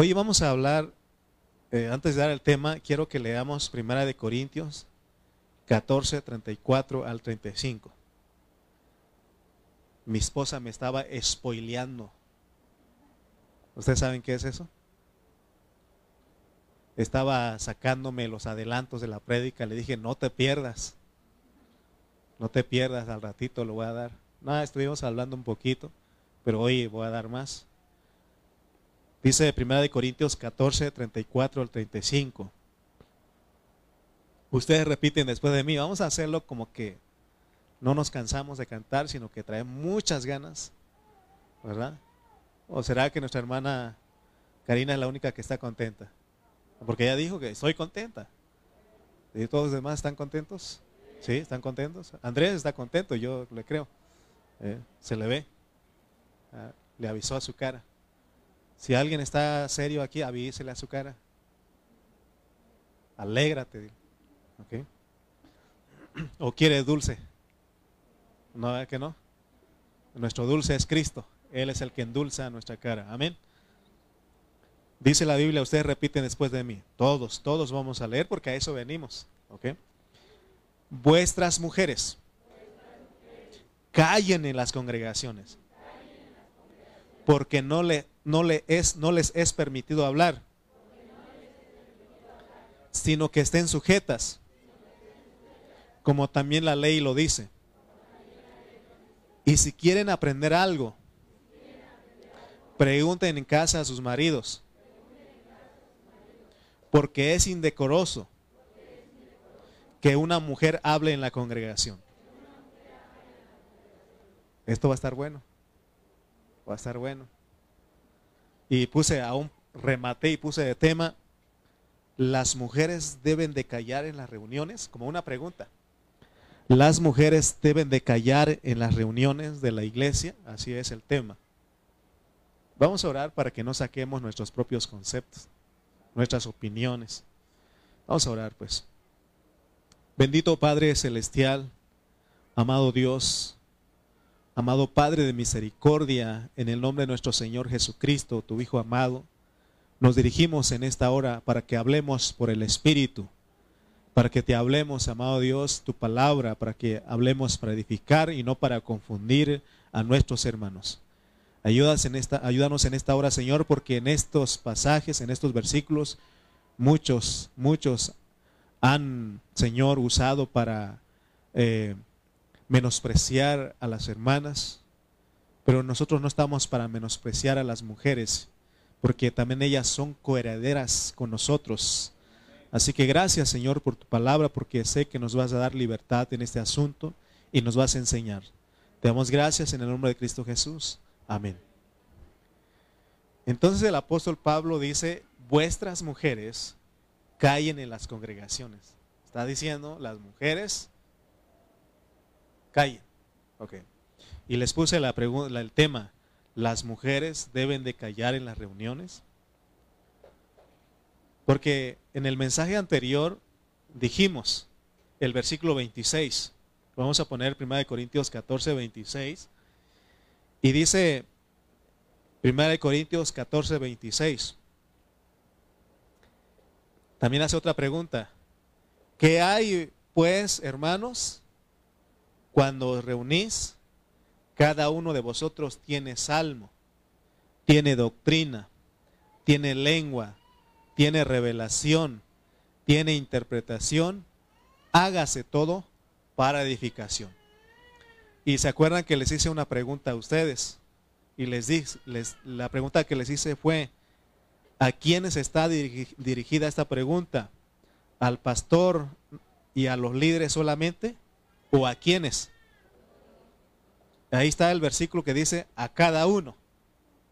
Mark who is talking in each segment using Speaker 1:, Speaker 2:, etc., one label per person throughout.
Speaker 1: Hoy vamos a hablar, eh, antes de dar el tema, quiero que leamos Primera de Corintios 14, 34 al 35. Mi esposa me estaba spoileando. ¿Ustedes saben qué es eso? Estaba sacándome los adelantos de la prédica. Le dije, no te pierdas. No te pierdas, al ratito lo voy a dar. Nada, estuvimos hablando un poquito, pero hoy voy a dar más. Dice 1 Corintios 14, 34 al 35. Ustedes repiten después de mí, vamos a hacerlo como que no nos cansamos de cantar, sino que trae muchas ganas, ¿verdad? ¿O será que nuestra hermana Karina es la única que está contenta? Porque ella dijo que estoy contenta. ¿Y todos los demás están contentos? ¿Sí? ¿Están contentos? Andrés está contento, yo le creo. ¿Eh? se le ve. Ah, le avisó a su cara. Si alguien está serio aquí, avísele a su cara. Alégrate. ¿Ok? ¿O quiere dulce? No, que no? Nuestro dulce es Cristo. Él es el que endulza nuestra cara. Amén. Dice la Biblia, ustedes repiten después de mí. Todos, todos vamos a leer porque a eso venimos. ¿Ok? Vuestras mujeres callen en las congregaciones porque no, le, no, le es, no les es permitido hablar, sino que estén sujetas, como también la ley lo dice. Y si quieren aprender algo, pregunten en casa a sus maridos, porque es indecoroso que una mujer hable en la congregación. Esto va a estar bueno va a estar bueno. Y puse a un remate y puse de tema, las mujeres deben de callar en las reuniones, como una pregunta. Las mujeres deben de callar en las reuniones de la iglesia, así es el tema. Vamos a orar para que no saquemos nuestros propios conceptos, nuestras opiniones. Vamos a orar pues. Bendito Padre Celestial, amado Dios, Amado Padre de misericordia, en el nombre de nuestro Señor Jesucristo, tu Hijo amado, nos dirigimos en esta hora para que hablemos por el Espíritu, para que te hablemos, amado Dios, tu palabra, para que hablemos para edificar y no para confundir a nuestros hermanos. Ayúdanos en esta, ayúdanos en esta hora, Señor, porque en estos pasajes, en estos versículos, muchos, muchos han, Señor, usado para eh, menospreciar a las hermanas, pero nosotros no estamos para menospreciar a las mujeres, porque también ellas son coherederas con nosotros. Así que gracias Señor por tu palabra, porque sé que nos vas a dar libertad en este asunto y nos vas a enseñar. Te damos gracias en el nombre de Cristo Jesús. Amén. Entonces el apóstol Pablo dice, vuestras mujeres callen en las congregaciones. Está diciendo, las mujeres Calle. Ok. Y les puse la pregunta, el tema, ¿las mujeres deben de callar en las reuniones? Porque en el mensaje anterior dijimos, el versículo 26, vamos a poner 1 Corintios 14, 26, y dice 1 Corintios 14, 26, también hace otra pregunta, ¿qué hay pues, hermanos? Cuando os reunís, cada uno de vosotros tiene salmo, tiene doctrina, tiene lengua, tiene revelación, tiene interpretación, hágase todo para edificación. Y se acuerdan que les hice una pregunta a ustedes y les dije, la pregunta que les hice fue, ¿a quiénes está dirigida esta pregunta? ¿Al pastor y a los líderes solamente? ¿O a quiénes? Ahí está el versículo que dice a cada uno.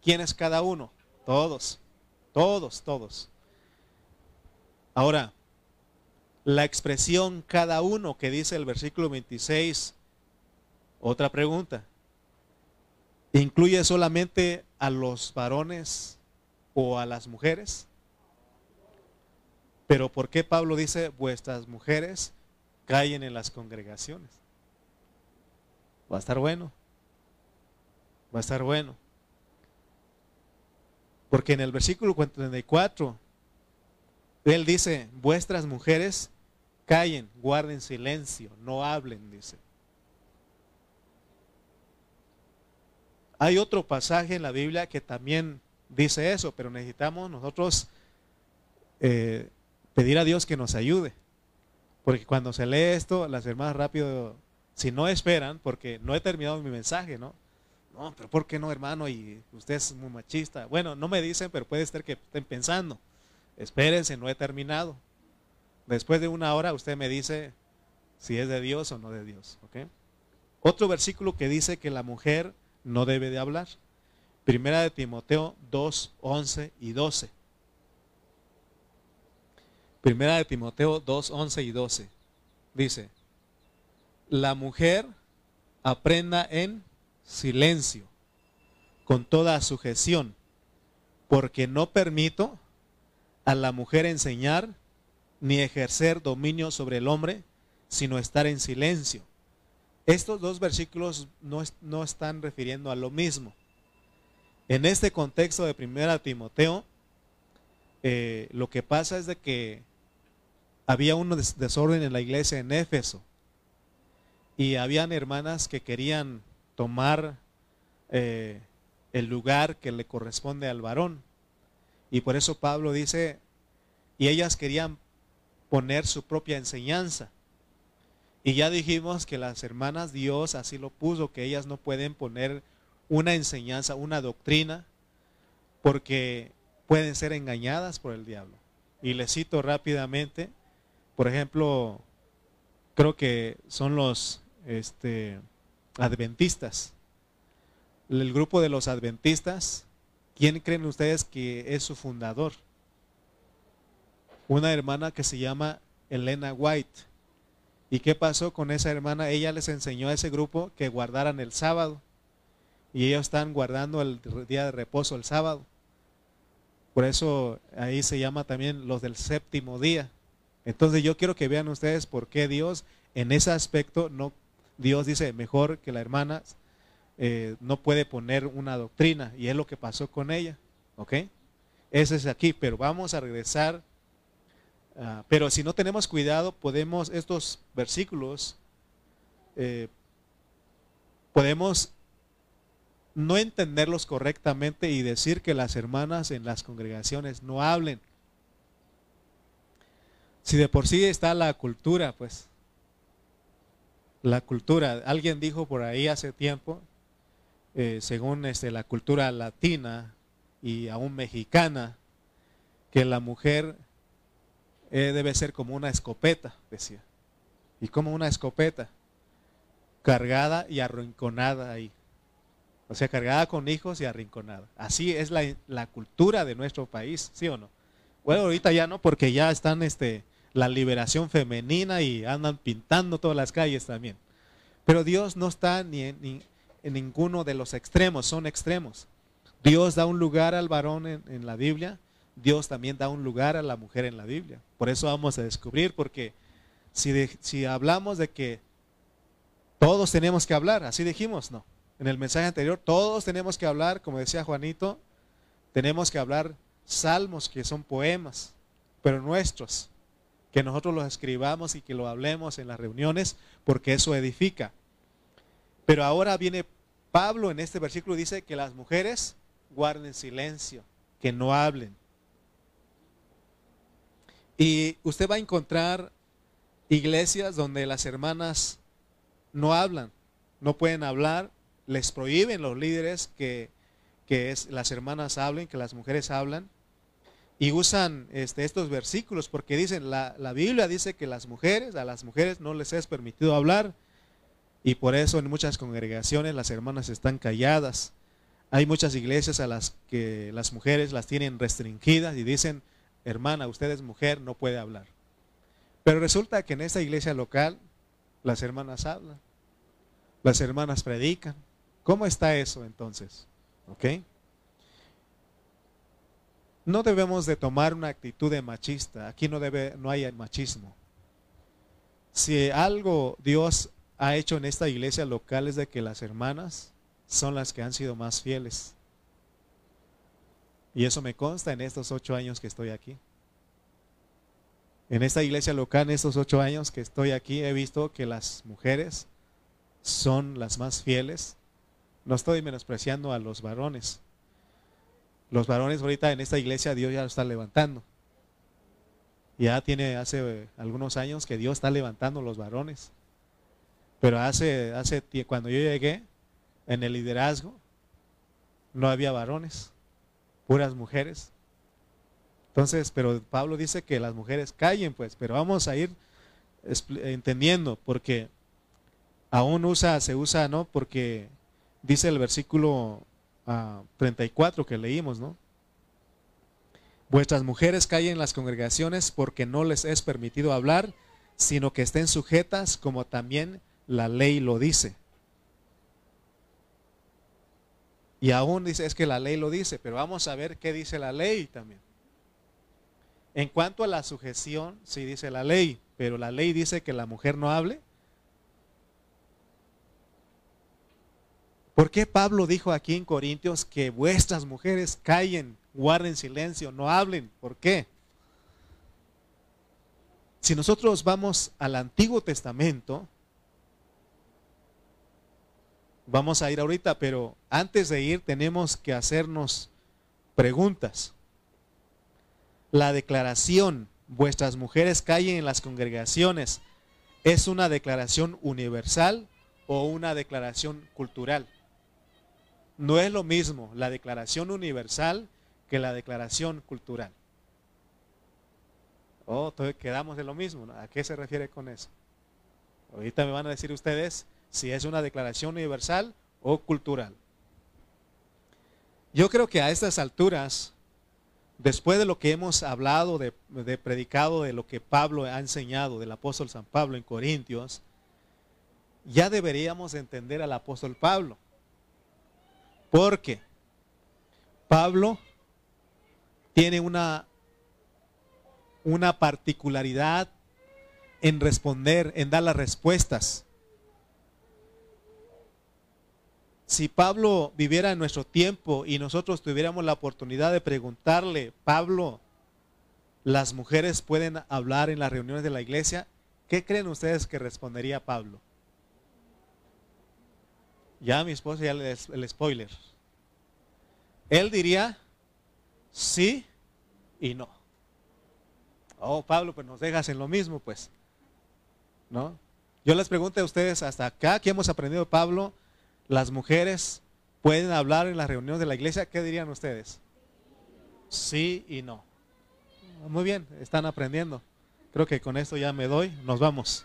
Speaker 1: ¿Quién es cada uno? Todos, todos, todos. Ahora, la expresión cada uno que dice el versículo 26, otra pregunta. ¿Incluye solamente a los varones o a las mujeres? Pero ¿por qué Pablo dice vuestras mujeres callen en las congregaciones. Va a estar bueno. Va a estar bueno. Porque en el versículo 44, él dice, vuestras mujeres callen, guarden silencio, no hablen, dice. Hay otro pasaje en la Biblia que también dice eso, pero necesitamos nosotros eh, pedir a Dios que nos ayude. Porque cuando se lee esto, las hermanas rápido, si no esperan, porque no he terminado mi mensaje, ¿no? No, pero ¿por qué no, hermano? Y usted es muy machista. Bueno, no me dicen, pero puede ser que estén pensando. Espérense, no he terminado. Después de una hora usted me dice si es de Dios o no de Dios. Otro versículo que dice que la mujer no debe de hablar. Primera de Timoteo 2, 11 y 12. Primera de Timoteo 2, 11 y 12. Dice, la mujer aprenda en silencio, con toda sujeción, porque no permito a la mujer enseñar ni ejercer dominio sobre el hombre, sino estar en silencio. Estos dos versículos no, no están refiriendo a lo mismo. En este contexto de Primera Timoteo, eh, lo que pasa es de que había un desorden en la iglesia en Éfeso y habían hermanas que querían tomar eh, el lugar que le corresponde al varón. Y por eso Pablo dice, y ellas querían poner su propia enseñanza. Y ya dijimos que las hermanas Dios así lo puso, que ellas no pueden poner una enseñanza, una doctrina, porque pueden ser engañadas por el diablo. Y les cito rápidamente, por ejemplo, creo que son los este, adventistas. El grupo de los adventistas, ¿quién creen ustedes que es su fundador? Una hermana que se llama Elena White. ¿Y qué pasó con esa hermana? Ella les enseñó a ese grupo que guardaran el sábado. Y ellos están guardando el día de reposo el sábado. Por eso ahí se llama también los del séptimo día. Entonces yo quiero que vean ustedes por qué Dios en ese aspecto no Dios dice mejor que la hermana eh, no puede poner una doctrina y es lo que pasó con ella, ¿ok? Ese es aquí, pero vamos a regresar. Ah, pero si no tenemos cuidado, podemos estos versículos eh, podemos no entenderlos correctamente y decir que las hermanas en las congregaciones no hablen. Si de por sí está la cultura, pues la cultura. Alguien dijo por ahí hace tiempo, eh, según este, la cultura latina y aún mexicana, que la mujer eh, debe ser como una escopeta, decía. Y como una escopeta, cargada y arrinconada ahí. O sea, cargada con hijos y arrinconada. Así es la, la, cultura de nuestro país, ¿sí o no? Bueno, ahorita ya no, porque ya están este, la liberación femenina y andan pintando todas las calles también. Pero Dios no está ni en, ninguno de los extremos, son extremos. Dios da un lugar al varón en, la Biblia, Dios también da un lugar a la mujer en la Biblia. Por eso vamos a descubrir, porque si, si hablamos de que todos tenemos que hablar, así dijimos, no. En el mensaje anterior, todos tenemos que hablar, como decía Juanito, tenemos que hablar salmos que son poemas, pero nuestros que nosotros los escribamos y que lo hablemos en las reuniones, porque eso edifica. Pero ahora viene Pablo en este versículo, dice que las mujeres guarden silencio, que no hablen. Y usted va a encontrar iglesias donde las hermanas no hablan, no pueden hablar, les prohíben los líderes que, que las hermanas hablen, que las mujeres hablan y usan este, estos versículos porque dicen, la, la, Biblia dice que las mujeres, a las mujeres no les es permitido hablar y por eso en muchas congregaciones las hermanas están calladas. Hay muchas iglesias a las que las mujeres las tienen restringidas y dicen, hermana, usted es mujer, no puede hablar. Pero resulta que en esta iglesia local las hermanas hablan, las hermanas predican. ¿Cómo está eso entonces? ¿Ok? no debemos de tomar una actitud de machista. Aquí no, debe, no hay machismo. Si algo Dios ha hecho en esta iglesia local es de que las hermanas son las que han sido más fieles. Y eso me consta en estos ocho años que estoy aquí. En esta iglesia local, en estos ocho años que estoy aquí, he visto que las mujeres son las más fieles. No estoy menospreciando a los varones. Los varones ahorita en esta iglesia Dios ya lo está levantando. Ya tiene hace algunos años que Dios está levantando los varones. Pero hace, hace cuando yo llegué en el liderazgo, no había varones, puras mujeres. Entonces, pero Pablo dice que las mujeres callen, pues, pero vamos a ir entendiendo, porque aún usa, se usa, ¿no? Porque dice el versículo 34 ah, que leímos, ¿no? Vuestras mujeres callen en las congregaciones porque no les es permitido hablar, sino que estén sujetas como también la ley lo dice. Y aún dice, es que la ley lo dice, pero vamos a ver qué dice la ley también. En cuanto a la sujeción, sí dice la ley, pero la ley dice que la mujer no hable. ¿Por qué Pablo dijo aquí en Corintios que vuestras mujeres callen, guarden silencio, no hablen? ¿Por qué? Si nosotros vamos al Antiguo Testamento, vamos a ir ahorita, pero antes de ir tenemos que hacernos preguntas. La declaración, vuestras mujeres callen en las congregaciones, ¿es una declaración universal o una declaración cultural? No es lo mismo la declaración universal que la declaración cultural. Oh, entonces quedamos de lo mismo. ¿A qué se refiere con eso? Ahorita me van a decir ustedes si es una declaración universal o cultural. Yo creo que a estas alturas, después de lo que hemos hablado, de, de predicado, de lo que Pablo ha enseñado, del apóstol San Pablo en Corintios, ya deberíamos entender al apóstol Pablo. Porque Pablo tiene una, una particularidad en responder, en dar las respuestas. Si Pablo viviera en nuestro tiempo y nosotros tuviéramos la oportunidad de preguntarle, Pablo, ¿las mujeres pueden hablar en las reuniones de la iglesia? ¿Qué creen ustedes que respondería Pablo? Ya mi esposa ya le el spoiler. Él diría sí y no. Oh, Pablo, pues nos dejas en lo mismo, pues. ¿No? Yo les pregunto a ustedes hasta acá que hemos aprendido Pablo, las mujeres pueden hablar en las reuniones de la iglesia, ¿qué dirían ustedes? Sí y no. Muy bien, están aprendiendo. Creo que con esto ya me doy, nos vamos.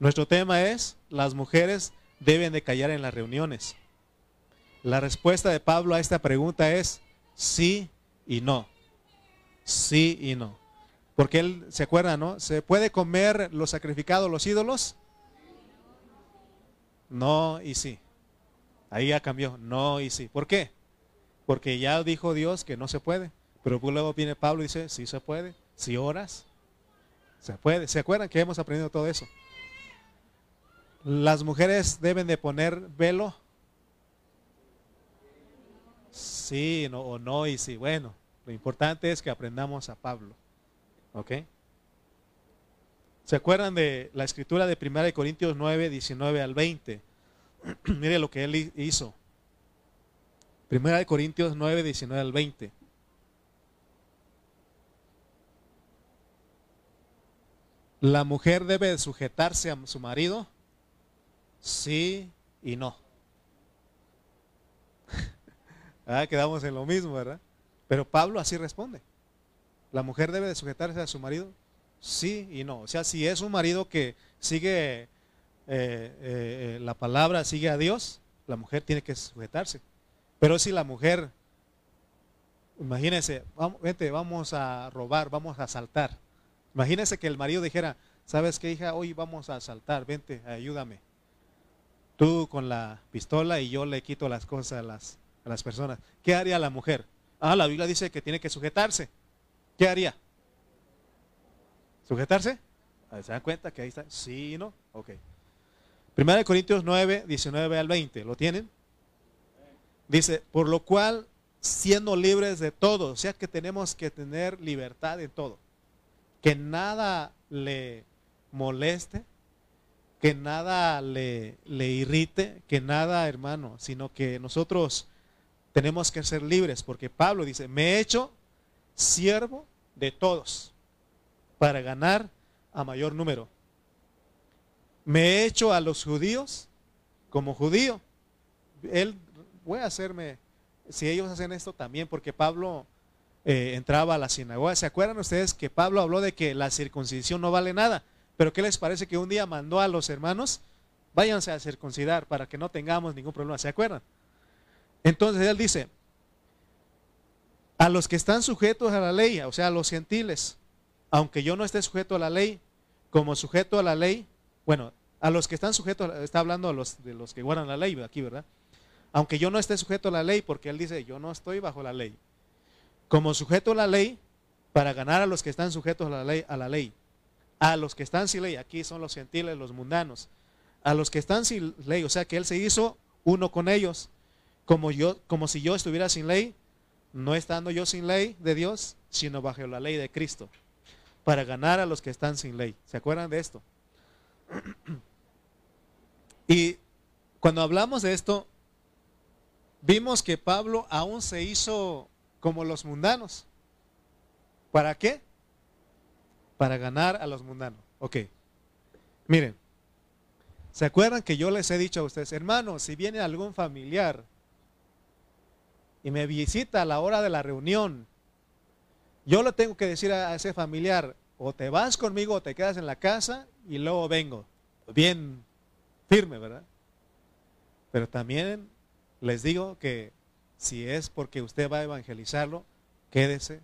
Speaker 1: Nuestro tema es, las mujeres deben de callar en las reuniones. La respuesta de Pablo a esta pregunta es sí y no. Sí y no. Porque él se acuerda, ¿no? ¿Se puede comer los sacrificados, los ídolos? No y sí. Ahí ya cambió. No y sí. ¿Por qué? Porque ya dijo Dios que no se puede. Pero luego viene Pablo y dice, sí se puede. Si oras, se puede. ¿Se acuerdan que hemos aprendido todo eso? Las mujeres deben de poner velo. Sí no, o no y sí. Bueno, lo importante es que aprendamos a Pablo. ¿Ok? ¿Se acuerdan de la escritura de 1 Corintios 9, 19 al 20? Mire lo que él hizo. 1 Corintios 9, 19 al 20. La mujer debe sujetarse a su marido sí y no. ah, quedamos en lo mismo, ¿verdad? Pero Pablo así responde. ¿La mujer debe de sujetarse a su marido? Sí y no. O sea, si es un marido que sigue eh, eh, eh, la palabra, sigue a Dios, la mujer tiene que sujetarse. Pero si la mujer, imagínense, vamos, vente, vamos a robar, vamos a asaltar. Imagínense que el marido dijera, ¿sabes qué hija? Hoy vamos a asaltar, vente, ayúdame tú con la pistola y yo le quito las cosas a las, a las personas. ¿Qué haría la mujer? Ah, la Biblia dice que tiene que sujetarse. ¿Qué haría? ¿Sujetarse? ¿Se dan cuenta que ahí está? Sí no. Ok. Primera de Corintios 9, 19 al 20. ¿Lo tienen? Dice, por lo cual, siendo libres de todo, o sea que tenemos que tener libertad de todo. Que nada le moleste, que nada le, le irrite, que nada, hermano, sino que nosotros tenemos que ser libres, porque Pablo dice, me he hecho siervo de todos para ganar a mayor número. Me he hecho a los judíos como judío. Él, voy a hacerme, si ellos hacen esto también, porque Pablo eh, entraba a la sinagoga. ¿Se acuerdan ustedes que Pablo habló de que la circuncisión no vale nada? Pero ¿qué les parece que un día mandó a los hermanos, váyanse a circuncidar para que no tengamos ningún problema? ¿Se acuerdan? Entonces él dice, a los que están sujetos a la ley, o sea, a los gentiles, aunque yo no esté sujeto a la ley, como sujeto a la ley, bueno, a los que están sujetos, está hablando a los, de los que guardan la ley aquí, ¿verdad? Aunque yo no esté sujeto a la ley, porque él dice, yo no estoy bajo la ley. Como sujeto a la ley, para ganar a los que están sujetos a la ley, a la ley. A los que están sin ley, aquí son los gentiles, los mundanos. A los que están sin ley, o sea que él se hizo uno con ellos, como yo, como si yo estuviera sin ley, no estando yo sin ley de Dios, sino bajo la ley de Cristo, para ganar a los que están sin ley. ¿Se acuerdan de esto? Y cuando hablamos de esto, vimos que Pablo aún se hizo como los mundanos. ¿Para qué? Para ganar a los mundanos. Ok. Miren, ¿se acuerdan que yo les he dicho a ustedes, hermanos, si viene algún familiar y me visita a la hora de la reunión, yo le tengo que decir a ese familiar, o te vas conmigo o te quedas en la casa y luego vengo. Bien firme, ¿verdad? Pero también les digo que si es porque usted va a evangelizarlo, quédese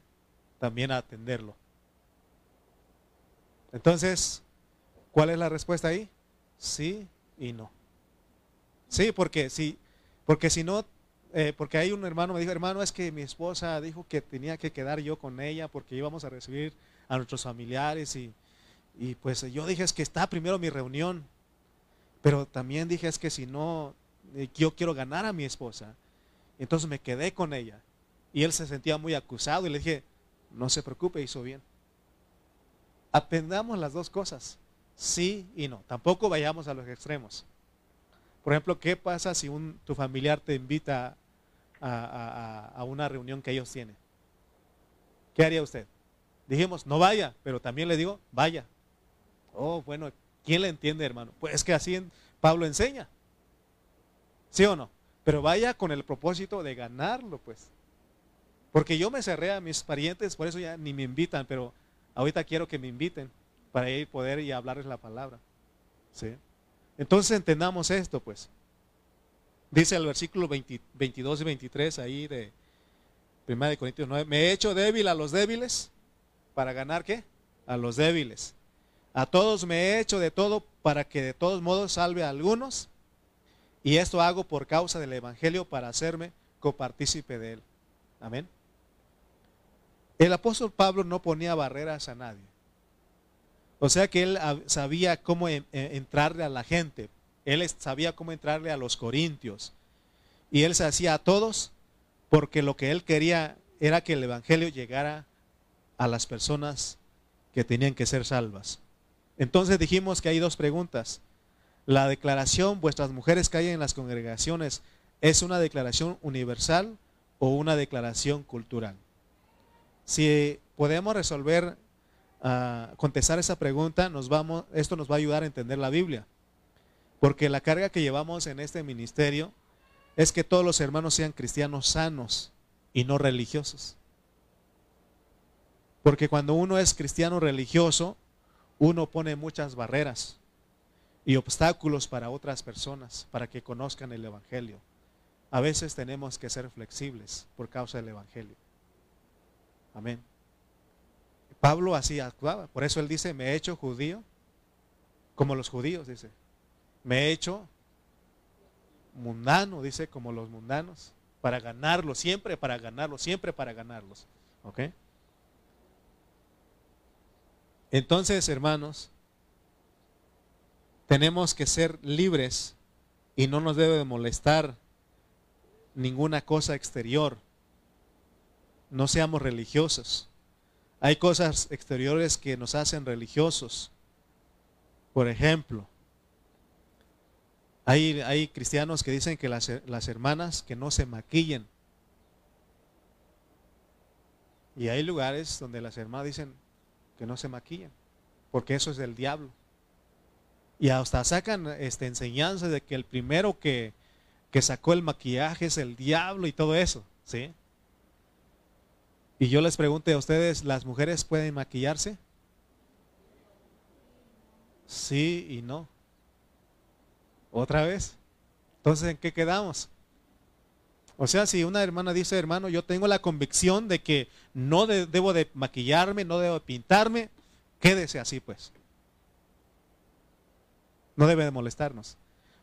Speaker 1: también a atenderlo. Entonces, ¿cuál es la respuesta ahí? Sí y no. Sí, porque si, porque si no, eh, porque hay un hermano me dijo, hermano, es que mi esposa dijo que tenía que quedar yo con ella porque íbamos a recibir a nuestros familiares y, pues yo dije es que está primero mi reunión, pero también dije es que si no, eh, yo quiero ganar a mi esposa. Entonces me quedé con ella y él se sentía muy acusado y le dije, no se preocupe, hizo bien. Aprendamos las dos cosas, sí y no. Tampoco vayamos a los extremos. Por ejemplo, ¿qué pasa si un, tu familiar te invita a, una reunión que ellos tienen? ¿Qué haría usted? Dijimos, no vaya, pero también le digo, vaya. Oh, bueno, ¿quién le entiende, hermano? Pues es que así Pablo enseña. ¿Sí o no? Pero vaya con el propósito de ganarlo, pues. Porque yo me cerré a mis parientes, por eso ya ni me invitan, pero ahorita quiero que me inviten para ir poder y hablarles la palabra. ¿Sí? Entonces entendamos esto, pues. Dice el versículo 22 y 23 ahí de 1 de Corintios 9, me he hecho débil a los débiles para ganar qué? A los débiles. A todos me he hecho de todo para que de todos modos salve a algunos. Y esto hago por causa del Evangelio para hacerme copartícipe de él. Amén. El apóstol Pablo no ponía barreras a nadie. O sea que él sabía cómo e, entrarle a la gente. Él sabía cómo entrarle a los corintios. Y él se hacía a todos porque lo que él quería era que el Evangelio llegara a las personas que tenían que ser salvas. Entonces dijimos que hay dos preguntas. La declaración, vuestras mujeres hay en las congregaciones, ¿es una declaración universal o una declaración cultural? Si podemos resolver contestar esa pregunta, esto nos va a ayudar a entender la Biblia. Porque la carga que llevamos en este ministerio es que todos los hermanos sean cristianos sanos y no religiosos. Porque cuando uno es cristiano religioso, uno pone muchas barreras y obstáculos para otras personas, para que conozcan el Evangelio. A veces tenemos que ser flexibles por causa del Evangelio. Amén. Pablo así actuaba. Por eso él dice, me he hecho judío, como los judíos, dice. Me he hecho mundano, dice, como los mundanos, para ganarlos, siempre para ganarlos, siempre para ganarlos. ¿Ok? Entonces, hermanos, tenemos que ser libres y no nos debe molestar ninguna cosa exterior. No seamos religiosos. Hay cosas exteriores que nos hacen religiosos. Por ejemplo, hay, hay cristianos que dicen que las, las hermanas que no se maquillen. Y hay lugares donde las hermanas dicen que no se maquillan, porque eso es del diablo. Y hasta sacan este, enseñanza de que el primero que, que sacó el maquillaje es el diablo y todo eso, ¿sí? Y yo les pregunto a ustedes, ¿las mujeres pueden maquillarse? Sí y no. ¿Otra vez? Entonces, ¿en qué quedamos? O sea, si una hermana dice, hermano, yo tengo la convicción de que no debo de maquillarme, no debo de pintarme, quédese así pues. No debe de molestarnos.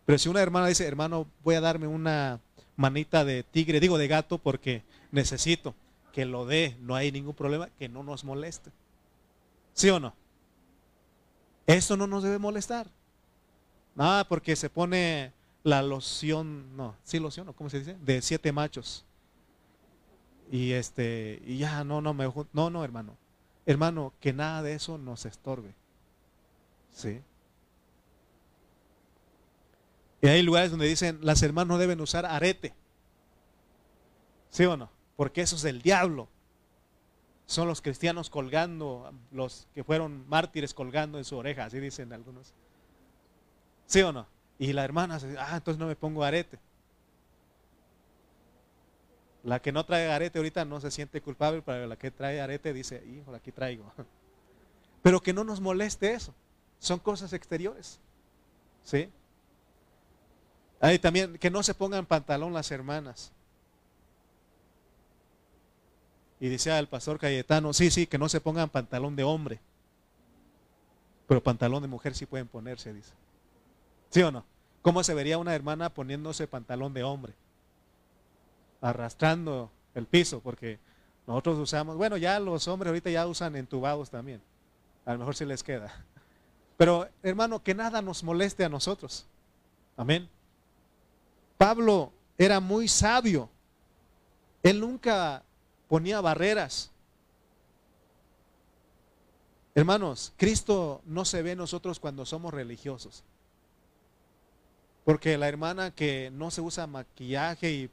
Speaker 1: Pero si una hermana dice, hermano, voy a darme una manita de tigre, digo de gato, porque necesito que lo dé, no hay ningún problema, que no nos moleste. ¿Sí o no? Eso no nos debe molestar. Nada, porque se pone la loción, no, sí loción, ¿cómo se dice? De siete machos. Y este, y ya, no, no, me, no, no, hermano. Hermano, que nada de eso nos estorbe. ¿Sí? Y hay lugares donde dicen, las hermanas no deben usar arete. ¿Sí o no? Porque eso es del diablo. Son los cristianos colgando, los que fueron mártires colgando en su oreja, así dicen algunos. ¿Sí o no? Y la hermana dice, ah, entonces no me pongo arete. La que no trae arete ahorita no se siente culpable, pero la que trae arete dice, hijo, aquí traigo. Pero que no nos moleste eso. Son cosas exteriores. ¿Sí? Ahí también, que no se pongan pantalón las hermanas. Y decía el pastor Cayetano, sí, sí, que no se pongan pantalón de hombre. Pero pantalón de mujer sí pueden ponerse, dice. ¿Sí o no? ¿Cómo se vería una hermana poniéndose pantalón de hombre? Arrastrando el piso, porque nosotros usamos, bueno, ya los hombres ahorita ya usan entubados también. A lo mejor se les queda. Pero hermano, que nada nos moleste a nosotros. Amén. Pablo era muy sabio. Él nunca ponía barreras. Hermanos, Cristo no se ve nosotros cuando somos religiosos. Porque la hermana que no se usa maquillaje y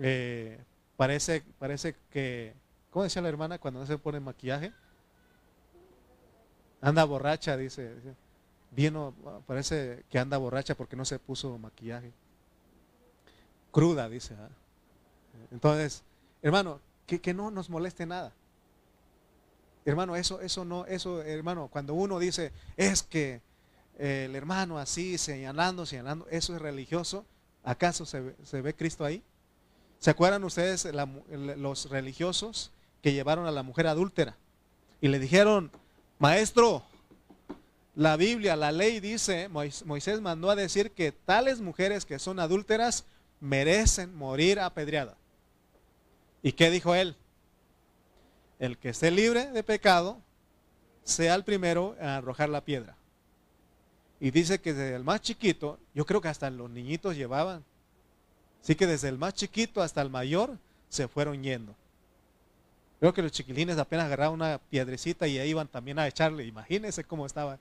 Speaker 1: eh, parece, parece que, ¿cómo decía la hermana cuando no se pone maquillaje? Anda borracha, dice. Vino, parece que anda borracha porque no se puso maquillaje. Cruda, dice. ¿ah? Entonces, hermano, que, que no nos moleste nada. Hermano, eso, eso no, eso, hermano, cuando uno dice, es que el hermano así señalando, señalando, eso es religioso. ¿Acaso se, ve Cristo ahí? ¿Se acuerdan ustedes los religiosos que llevaron a la mujer adúltera? Y le dijeron, maestro, la Biblia, la ley dice, Moisés mandó a decir que tales mujeres que son adúlteras merecen morir apedreada. ¿Y qué dijo él? El que esté libre de pecado, sea el primero a arrojar la piedra. Y dice que desde el más chiquito, yo creo que hasta los niñitos llevaban. Así que desde el más chiquito hasta el mayor se fueron yendo. Creo que los chiquilines apenas agarraban una piedrecita y ahí iban también a echarle. Imagínense cómo estaba.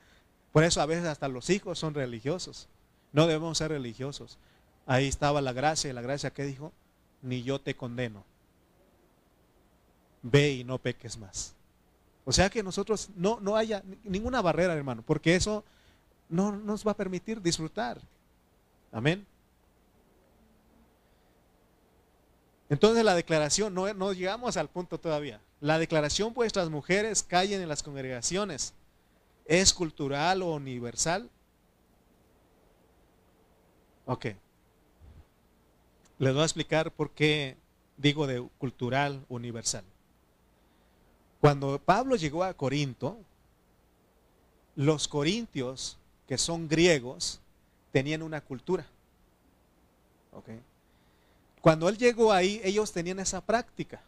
Speaker 1: Por eso a veces hasta los hijos son religiosos. No debemos ser religiosos. Ahí estaba la gracia y la gracia que dijo, ni yo te condeno. Ve y no peques más. O sea que nosotros no, no haya ninguna barrera, hermano, porque eso no nos va a permitir disfrutar. Amén. Entonces la declaración, no, no, llegamos al punto todavía. La declaración, vuestras mujeres callen en las congregaciones, ¿es cultural o universal? Ok. Les voy a explicar por qué digo de cultural universal. Cuando Pablo llegó a Corinto, los corintios que son griegos, tenían una cultura. Cuando él llegó ahí, ellos tenían esa práctica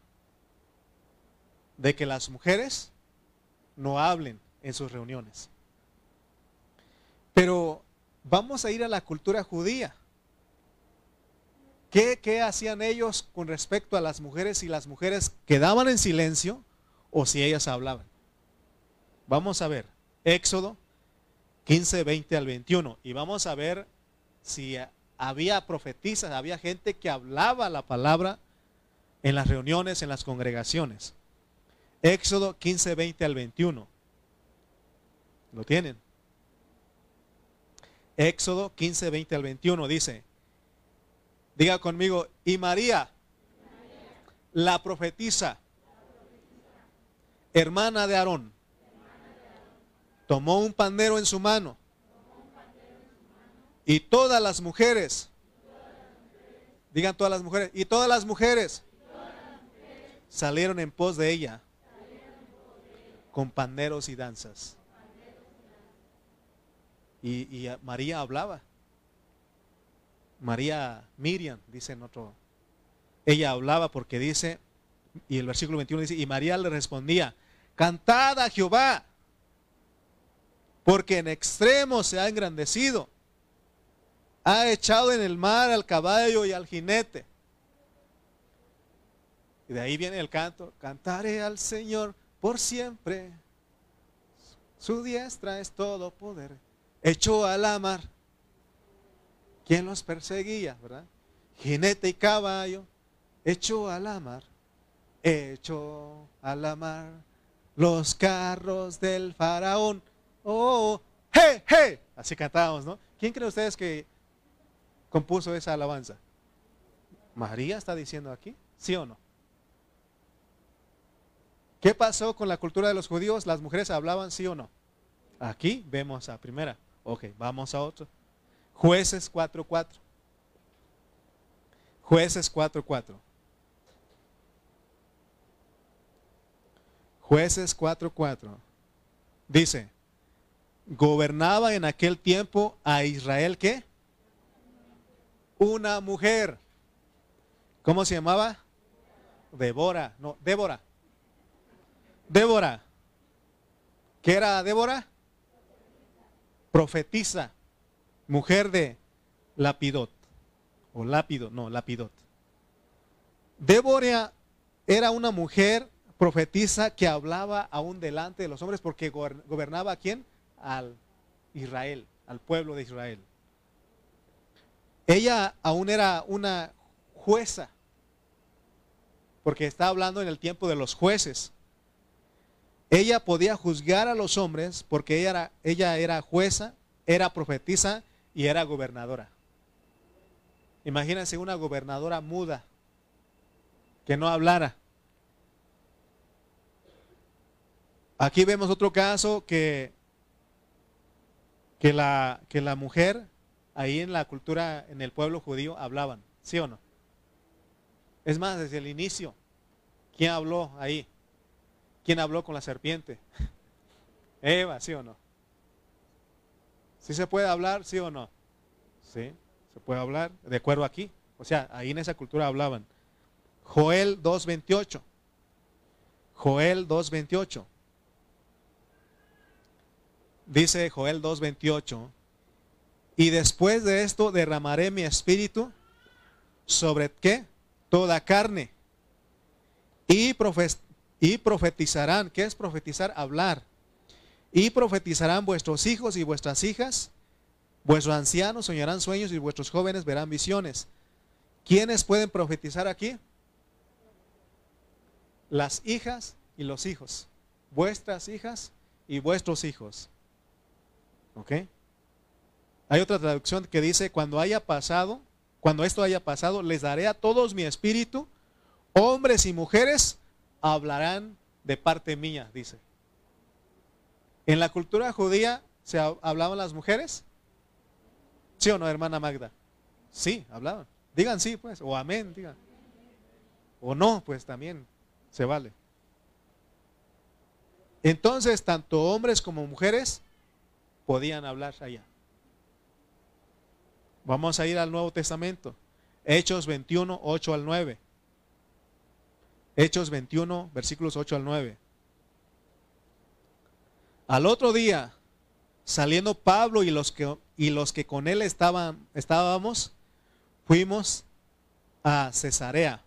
Speaker 1: de que las mujeres no hablen en sus reuniones. Pero vamos a ir a la cultura judía. ¿Qué, ¿Qué hacían ellos con respecto a las mujeres si las mujeres quedaban en silencio o si ellas hablaban? Vamos a ver, Éxodo 15, 20 al 21. Y vamos a ver si había profetizas, había gente que hablaba la palabra en las reuniones, en las congregaciones. Éxodo 15, 20 al 21. ¿Lo tienen? Éxodo 15, 20 al 21 dice, diga conmigo, y María, la profetisa, hermana de Aarón, tomó un pandero en su mano y todas las mujeres, digan todas las mujeres, y todas las mujeres salieron en pos de ella con panderos y danzas. Y, María hablaba. María Miriam, dice en otro. Ella hablaba porque dice, y el versículo 21 dice, y María le respondía, cantad a Jehová, porque en extremo se ha engrandecido. Ha echado en el mar al caballo y al jinete. Y de ahí viene el canto, cantaré al Señor por siempre. Su diestra es todo poder echó a la mar. ¿Quién los perseguía, verdad? Jinete y caballo, echó a la mar, echó a la mar los carros del faraón. Oh, hey, hey. Así cantábamos, ¿no? ¿Quién cree ustedes que compuso esa alabanza? María está diciendo aquí, ¿sí o no? ¿Qué pasó con la cultura de los judíos? ¿Las mujeres hablaban sí o no? Aquí vemos a primera. Ok, vamos a otro. Jueces 4.4. Jueces 4.4. Jueces 4.4. Dice, gobernaba en aquel tiempo a Israel qué? Una mujer. ¿Cómo se llamaba? Débora. No, Débora. Débora. ¿Qué era Débora? profetiza, mujer de Lapidot, o Lápido, no, Lapidot. Débora era una mujer profetiza que hablaba aún delante de los hombres porque gobernaba a quién? Al Israel, al pueblo de Israel. Ella aún era una jueza, porque está hablando en el tiempo de los jueces. Ella podía juzgar a los hombres porque ella era, ella era jueza, era profetisa y era gobernadora. Imagínense una gobernadora muda que no hablara. Aquí vemos otro caso que, que, la, que la mujer ahí en la cultura, en el pueblo judío, hablaban, ¿sí o no? Es más, desde el inicio, ¿quién habló ahí? ¿Quién habló con la serpiente? Eva, ¿sí o no? ¿Sí se puede hablar, sí o no? Sí, se puede hablar, de acuerdo aquí. O sea, ahí en esa cultura hablaban. Joel 2.28. Joel 2.28. Dice Joel 2.28. Y después de esto derramaré mi espíritu sobre qué? Toda carne. Y y profetizarán. ¿Qué es profetizar? Hablar. Y profetizarán vuestros hijos y vuestras hijas. Vuestros ancianos soñarán sueños y vuestros jóvenes verán visiones. ¿Quiénes pueden profetizar aquí? Las hijas y los hijos. Vuestras hijas y vuestros hijos. ¿Ok? Hay otra traducción que dice, cuando haya pasado, cuando esto haya pasado, les daré a todos mi espíritu, hombres y mujeres, hablarán de parte mía, dice. En la cultura judía se hablaban las mujeres. ¿Sí o no, hermana Magda? Sí, hablaban. Digan sí, pues, o amén, digan. O no, pues también se vale. Entonces, tanto hombres como mujeres podían hablar allá. Vamos a ir al Nuevo Testamento. Hechos 21, 8 al 9. Hechos 21, versículos 8 al 9. Al otro día, saliendo Pablo y los que, y los que con él estaban, estábamos, fuimos a Cesarea.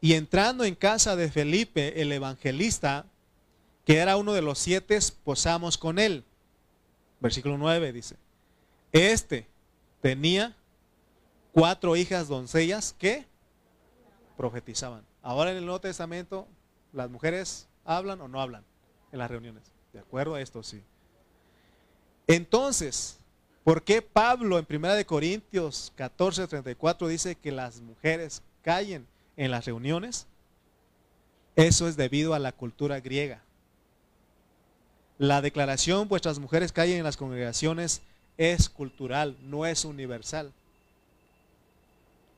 Speaker 1: Y entrando en casa de Felipe, el evangelista, que era uno de los siete, posamos con él. Versículo 9 dice, este tenía cuatro hijas doncellas que profetizaban. Ahora en el Nuevo Testamento, las mujeres hablan o no hablan en las reuniones. De acuerdo a esto, sí. Entonces, ¿por qué Pablo en 1 Corintios 14, 34 dice que las mujeres callen en las reuniones? Eso es debido a la cultura griega. La declaración, vuestras mujeres callen en las congregaciones, es cultural, no es universal.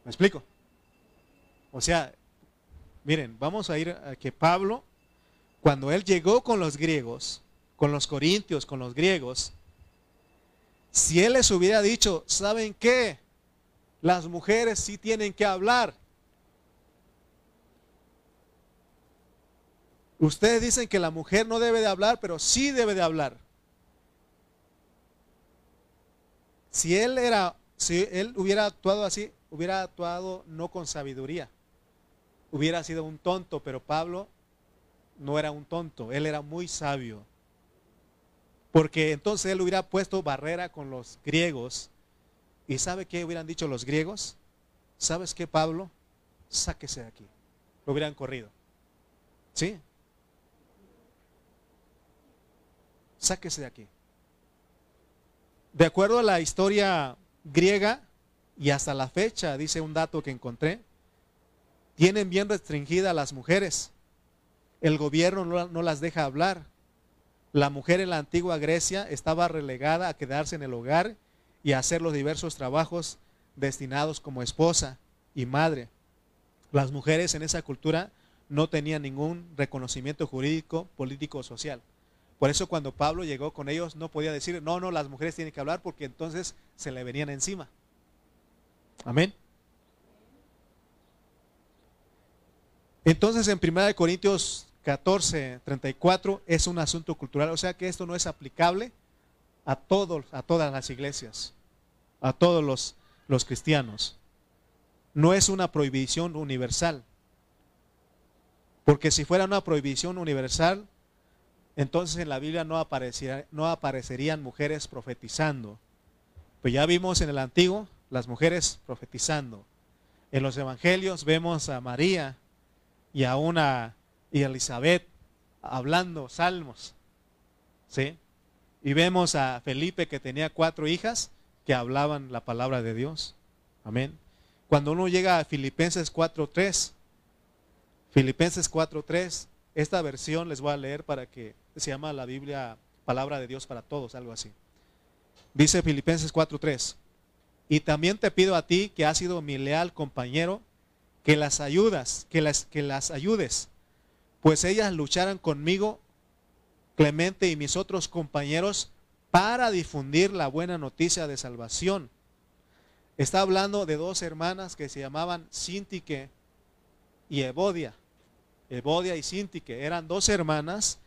Speaker 1: ¿Me explico? O sea, miren, vamos a ir a que Pablo, cuando él llegó con los griegos, con los corintios, con los griegos, si él les hubiera dicho, ¿saben qué? Las mujeres sí tienen que hablar. Ustedes dicen que la mujer no debe de hablar, pero sí debe de hablar. Si él era, si él hubiera actuado así, hubiera actuado no con sabiduría. Hubiera sido un tonto, pero Pablo no era un tonto, él era muy sabio. Porque entonces él hubiera puesto barrera con los griegos. ¿Y sabe qué hubieran dicho los griegos? ¿Sabes qué, Pablo? Sáquese de aquí. Lo hubieran corrido. ¿Sí? Sáquese de aquí. De acuerdo a la historia griega y hasta la fecha, dice un dato que encontré, tienen bien restringida a las mujeres. El gobierno no, no las deja hablar. La mujer en la antigua Grecia estaba relegada a quedarse en el hogar y a hacer los diversos trabajos destinados como esposa y madre. Las mujeres en esa cultura no tenían ningún reconocimiento jurídico, político o social. Por eso cuando Pablo llegó con ellos no podía decir, no, no, las mujeres tienen que hablar porque entonces se le venían encima. Amén. Entonces en 1 Corintios 14, 34 es un asunto cultural, o sea que esto no es aplicable a a todas las iglesias, a todos los, los cristianos. No es una prohibición universal. Porque si fuera una prohibición universal, entonces en la Biblia no, no aparecerían mujeres profetizando. Pues ya vimos en el Antiguo las mujeres profetizando. En los evangelios vemos a María y a una y Elizabeth hablando salmos. ¿Sí? Y vemos a Felipe que tenía cuatro hijas que hablaban la palabra de Dios. Amén. Cuando uno llega a Filipenses 4.3, Filipenses 4.3, esta versión les voy a leer para que se llama la Biblia Palabra de Dios para Todos, algo así. Dice Filipenses 4.3, y también te pido a ti que has sido mi leal compañero, que las ayudas, que las, que las ayudes pues ellas lucharan conmigo, Clemente y mis otros compañeros, para difundir la buena noticia de salvación. Está hablando de dos hermanas que se llamaban Sintique y Evodia. Evodia y Sintique eran dos hermanas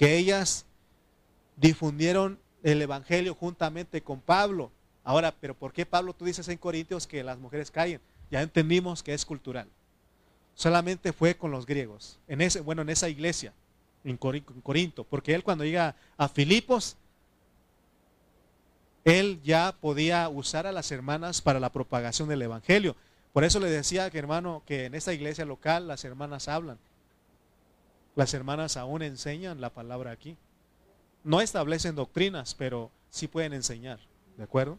Speaker 1: que ellas difundieron el evangelio juntamente con Pablo. Ahora, pero ¿por qué Pablo tú dices en Corintios que las mujeres caen? Ya entendimos que es cultural solamente fue con los griegos, en ese, bueno, en esa iglesia, en Corinto, porque él cuando llega a Filipos, él ya podía usar a las hermanas para la propagación del Evangelio. Por eso le decía que hermano, que en esta iglesia local las hermanas hablan. Las hermanas aún enseñan la palabra aquí. No establecen doctrinas, pero sí pueden enseñar. ¿De acuerdo?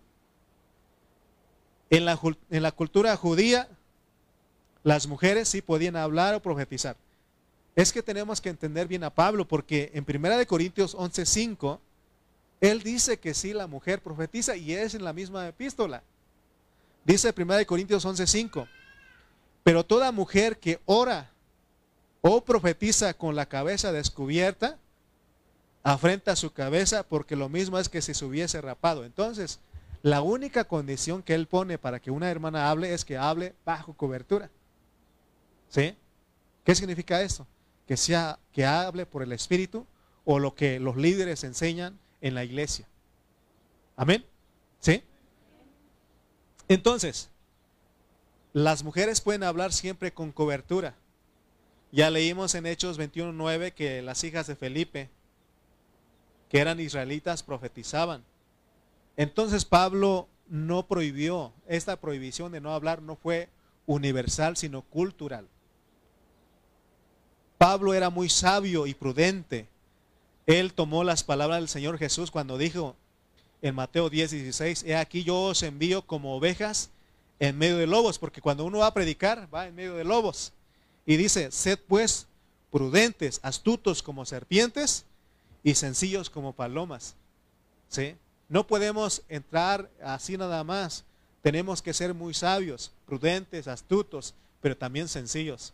Speaker 1: En la, en la cultura judía, las mujeres sí podían hablar o profetizar. Es que tenemos que entender bien a Pablo porque en 1 Corintios 11:5 él dice que sí la mujer profetiza y es en la misma epístola. Dice 1 Corintios 11:5, pero toda mujer que ora o profetiza con la cabeza descubierta, afrenta su cabeza porque lo mismo es que si se hubiese rapado. Entonces, la única condición que él pone para que una hermana hable es que hable bajo cobertura. ¿Sí? ¿Qué significa eso? Que sea que hable por el Espíritu o lo que los líderes enseñan en la iglesia. Amén. ¿Sí? Entonces, Las mujeres pueden hablar siempre con cobertura. Ya leímos en Hechos 21.9 que las hijas de Felipe, que eran israelitas, profetizaban. Entonces Pablo no prohibió, esta prohibición de no hablar no fue universal, sino cultural. Pablo era muy sabio y prudente. Él tomó las palabras del Señor Jesús cuando dijo en Mateo 10, 16, he aquí yo os envío como ovejas en medio de lobos, porque cuando uno va a predicar, va en medio de lobos. Y dice, sed pues prudentes, astutos como serpientes y sencillos como palomas. ¿Sí? No podemos entrar así nada más. Tenemos que ser muy sabios, prudentes, astutos, pero también sencillos.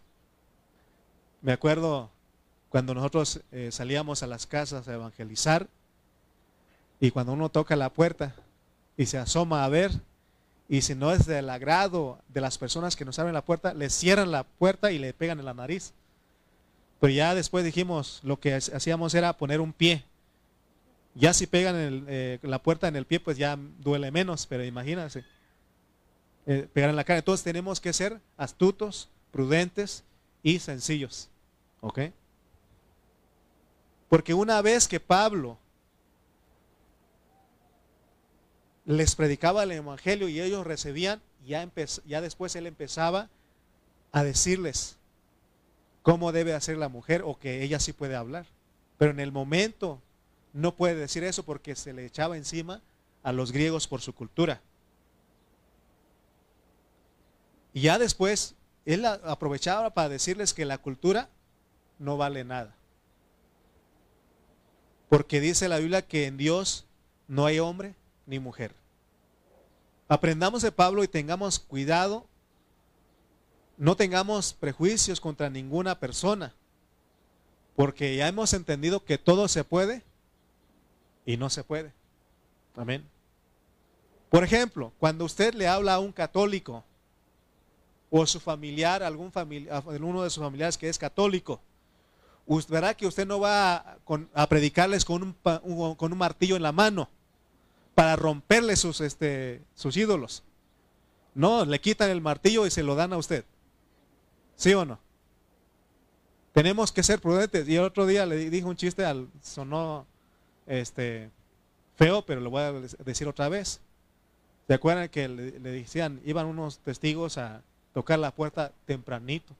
Speaker 1: Me acuerdo cuando nosotros eh, salíamos a las casas a evangelizar y cuando uno toca la puerta y se asoma a ver y si no es del agrado de las personas que nos abren la puerta, le cierran la puerta y le pegan en la nariz. Pero ya después dijimos, lo que hacíamos era poner un pie ya si pegan eh, la puerta en el pie, pues ya duele menos, pero imagínense, eh, pegar en la cara. Entonces tenemos que ser astutos, prudentes y sencillos. ¿Ok? Porque una vez que Pablo les predicaba el Evangelio y ellos recibían, ya, ya después él empezaba a decirles cómo debe hacer la mujer o que ella sí puede hablar. Pero en el momento no puede decir eso porque se le echaba encima a los griegos por su cultura. Y ya después, él aprovechaba para decirles que la cultura no vale nada. Porque dice la Biblia que en Dios no hay hombre ni mujer. Aprendamos de Pablo y tengamos cuidado. No tengamos prejuicios contra ninguna persona. Porque ya hemos entendido que todo se puede y no se puede. Amén. Por ejemplo, cuando usted le habla a un católico o su familiar, algún familiar, uno de sus familiares que es católico, verá que usted no va a, predicarles con un, con un, martillo en la mano para romperle sus, este, sus ídolos. No, le quitan el martillo y se lo dan a usted. ¿Sí o no? Tenemos que ser prudentes. Y el otro día le dije un chiste al sonó este, feo, pero lo voy a decir otra vez. ¿Se acuerdan que le, decían, iban unos testigos a tocar la puerta tempranito?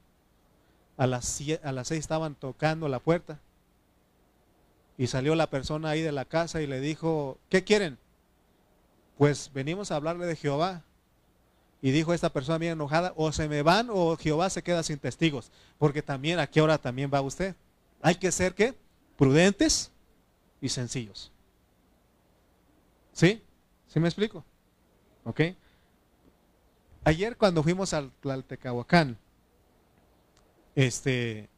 Speaker 1: A las, a las seis estaban tocando la puerta. Y salió la persona ahí de la casa y le dijo, ¿qué quieren? Pues venimos a hablarle de Jehová. Y dijo esta persona bien enojada, o se me van o Jehová se queda sin testigos. Porque también, ¿a qué hora también va usted? Hay que ser, ¿qué? Prudentes y sencillos. ¿Sí? ¿Sí me explico? ¿Ok? Ayer cuando fuimos al Tlaltecahuacán, este,